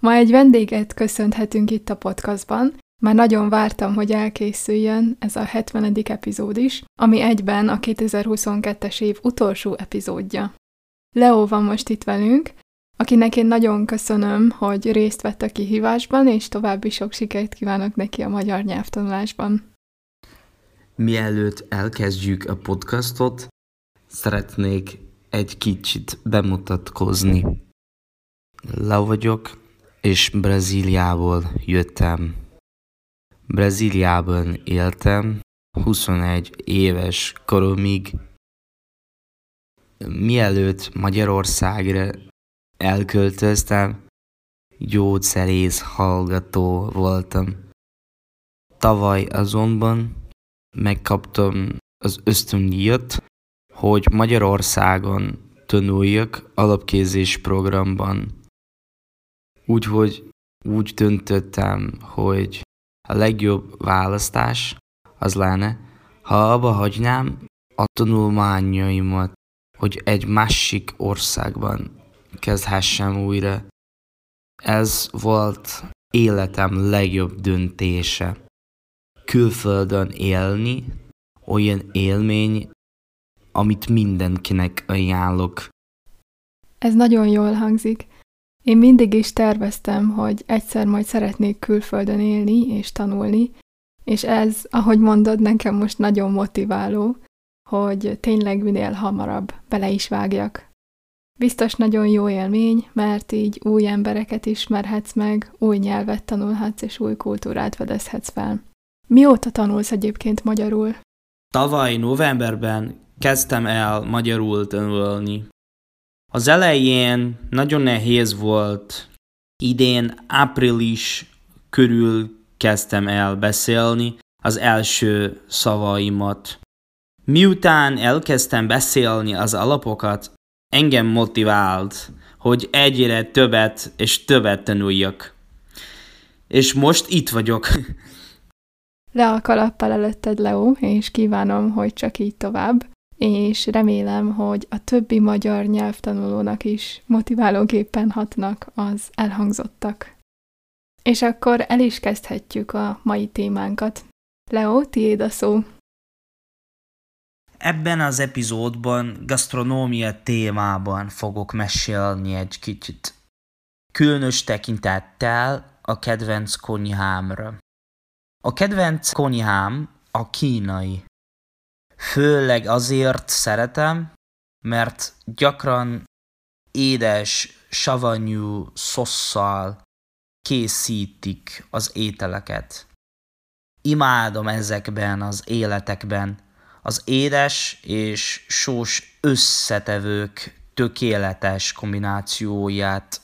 Ma egy vendéget köszönhetünk itt a podcastban. Már nagyon vártam, hogy elkészüljön ez a 70. epizód is, ami egyben a 2022-es év utolsó epizódja. Leo van most itt velünk, akinek én nagyon köszönöm, hogy részt vett a kihívásban, és további sok sikert kívánok neki a magyar nyelvtanulásban. Mielőtt elkezdjük a podcastot, szeretnék egy kicsit bemutatkozni. Leo vagyok, és Brazíliából jöttem. Brazíliában éltem 21 éves koromig. Mielőtt Magyarországra elköltöztem, gyógyszerész hallgató voltam. Tavaly azonban megkaptam az ösztöndíjat, hogy Magyarországon tanuljak alapképzés programban. Úgyhogy úgy döntöttem, hogy a legjobb választás az lenne, ha abba hagynám a tanulmányaimat, hogy egy másik országban kezdhessem újra. Ez volt életem legjobb döntése. Külföldön élni olyan élmény, amit mindenkinek ajánlok. Ez nagyon jól hangzik. Én mindig is terveztem, hogy egyszer majd szeretnék külföldön élni és tanulni, és ez, ahogy mondod, nekem most nagyon motiváló, hogy tényleg minél hamarabb bele is vágjak. Biztos nagyon jó élmény, mert így új embereket ismerhetsz meg, új nyelvet tanulhatsz és új kultúrát fedezhetsz fel. Mióta tanulsz egyébként magyarul? Tavaly novemberben kezdtem el magyarul tanulni. Az elején nagyon nehéz volt. Idén április körül kezdtem el beszélni az első szavaimat. Miután elkezdtem beszélni az alapokat, engem motivált, hogy egyre többet és többet tanuljak. És most itt vagyok. Le a kalappal előtted, Leo, és kívánom, hogy csak így tovább és remélem, hogy a többi magyar nyelvtanulónak is motiválóképpen hatnak az elhangzottak. És akkor el is kezdhetjük a mai témánkat. Leo, tiéd a szó. Ebben az epizódban gasztronómia témában fogok mesélni egy kicsit. Különös tekintettel a kedvenc konyhámra. A kedvenc konyhám a kínai. Főleg azért szeretem, mert gyakran édes, savanyú szosszal készítik az ételeket. Imádom ezekben az életekben az édes és sós összetevők tökéletes kombinációját.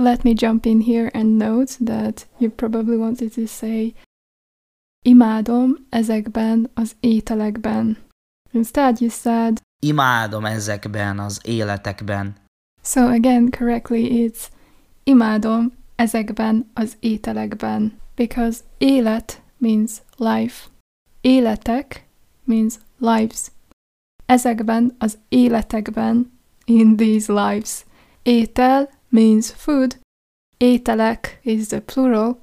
Let me jump in here and note that you probably wanted to say Imádom ezekben az ételekben. Instead you said Imádom ezekben az életekben. So again, correctly it's imádom ezekben az ételekben. Because élet means life. Életek means lives. Ezekben az életekben, in these lives. Étel means food. Ételek is the plural.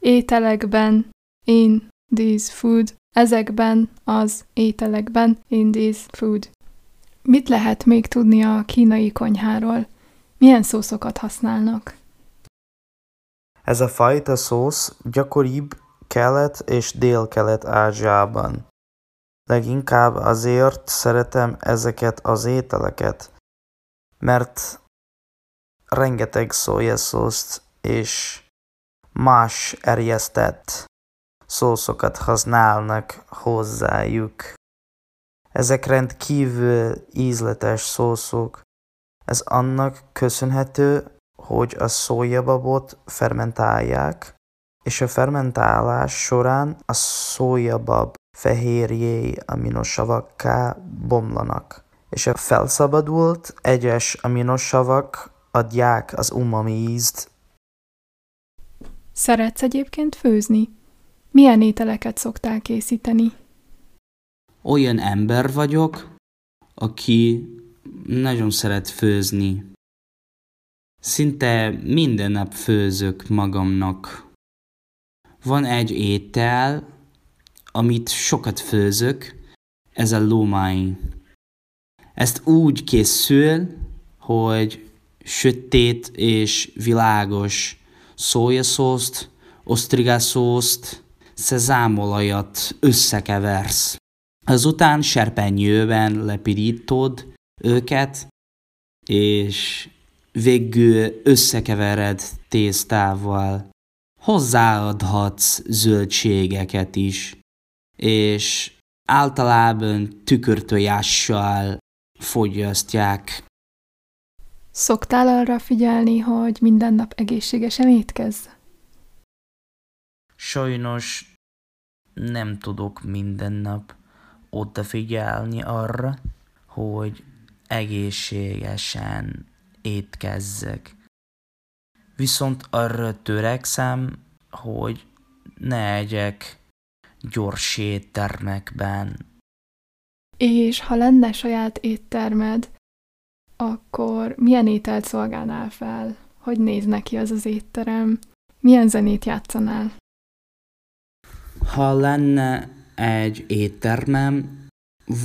Ételekben in this food, ezekben az ételekben, in this food. Mit lehet még tudni a kínai konyháról? Milyen szószokat használnak? Ez a fajta szósz gyakoribb kelet és dél-kelet-ázsiában. Leginkább azért szeretem ezeket az ételeket, mert rengeteg szójaszószt és más erjesztett szószokat használnak hozzájuk. Ezek rendkívül ízletes szószok. Ez annak köszönhető, hogy a szójababot fermentálják, és a fermentálás során a szójabab fehérjéi aminosavakká bomlanak, és a felszabadult egyes aminosavak adják az umami ízt. Szeretsz egyébként főzni? Milyen ételeket szoktál készíteni? Olyan ember vagyok, aki nagyon szeret főzni. Szinte minden nap főzök magamnak. Van egy étel, amit sokat főzök, ez a lómány. Ezt úgy készül, hogy sötét és világos szójaszószt, szezámolajat összekeversz. Azután serpenyőben lepirítod őket, és végül összekevered tésztával. Hozzáadhatsz zöldségeket is, és általában tükörtojással fogyasztják. Szoktál arra figyelni, hogy minden nap egészségesen étkezz? Sajnos nem tudok minden nap odafigyelni arra, hogy egészségesen étkezzek. Viszont arra törekszem, hogy ne egyek gyors éttermekben. És ha lenne saját éttermed, akkor milyen ételt szolgálnál fel? Hogy néz neki az az étterem? Milyen zenét játszanál? Ha lenne egy éttermem,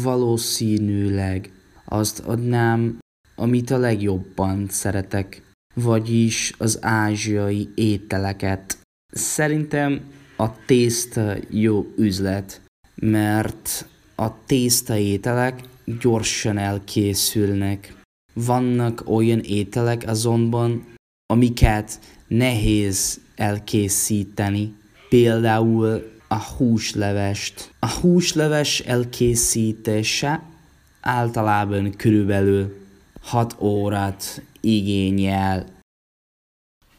valószínűleg azt adnám, amit a legjobban szeretek, vagyis az ázsiai ételeket. Szerintem a tészta jó üzlet, mert a tészta ételek gyorsan elkészülnek. Vannak olyan ételek azonban, amiket nehéz elkészíteni. Például a húslevest. A húsleves elkészítése általában körülbelül 6 órát igényel.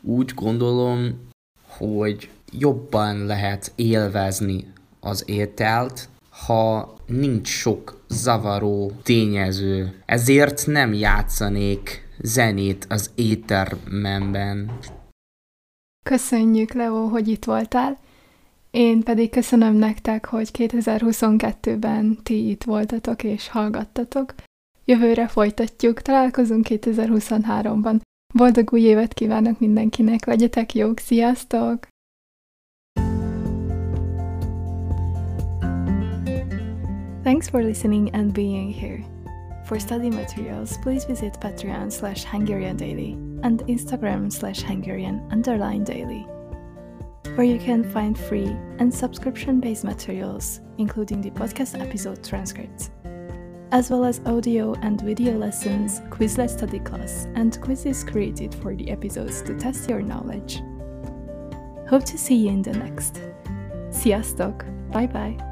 Úgy gondolom, hogy jobban lehet élvezni az ételt, ha nincs sok zavaró tényező. Ezért nem játszanék zenét az éttermemben. Köszönjük, Leo, hogy itt voltál. Én pedig köszönöm nektek, hogy 2022-ben ti itt voltatok és hallgattatok. Jövőre folytatjuk, találkozunk 2023-ban. Boldog új évet kívánok mindenkinek, legyetek jók, sziasztok! Thanks for listening and being here. For study materials, please visit Patreon slash Hungarian Daily and Instagram slash Hungarian underline daily, where you can find free and subscription based materials, including the podcast episode transcripts, as well as audio and video lessons, Quizlet study class, and quizzes created for the episodes to test your knowledge. Hope to see you in the next. Sziasztok! Bye bye!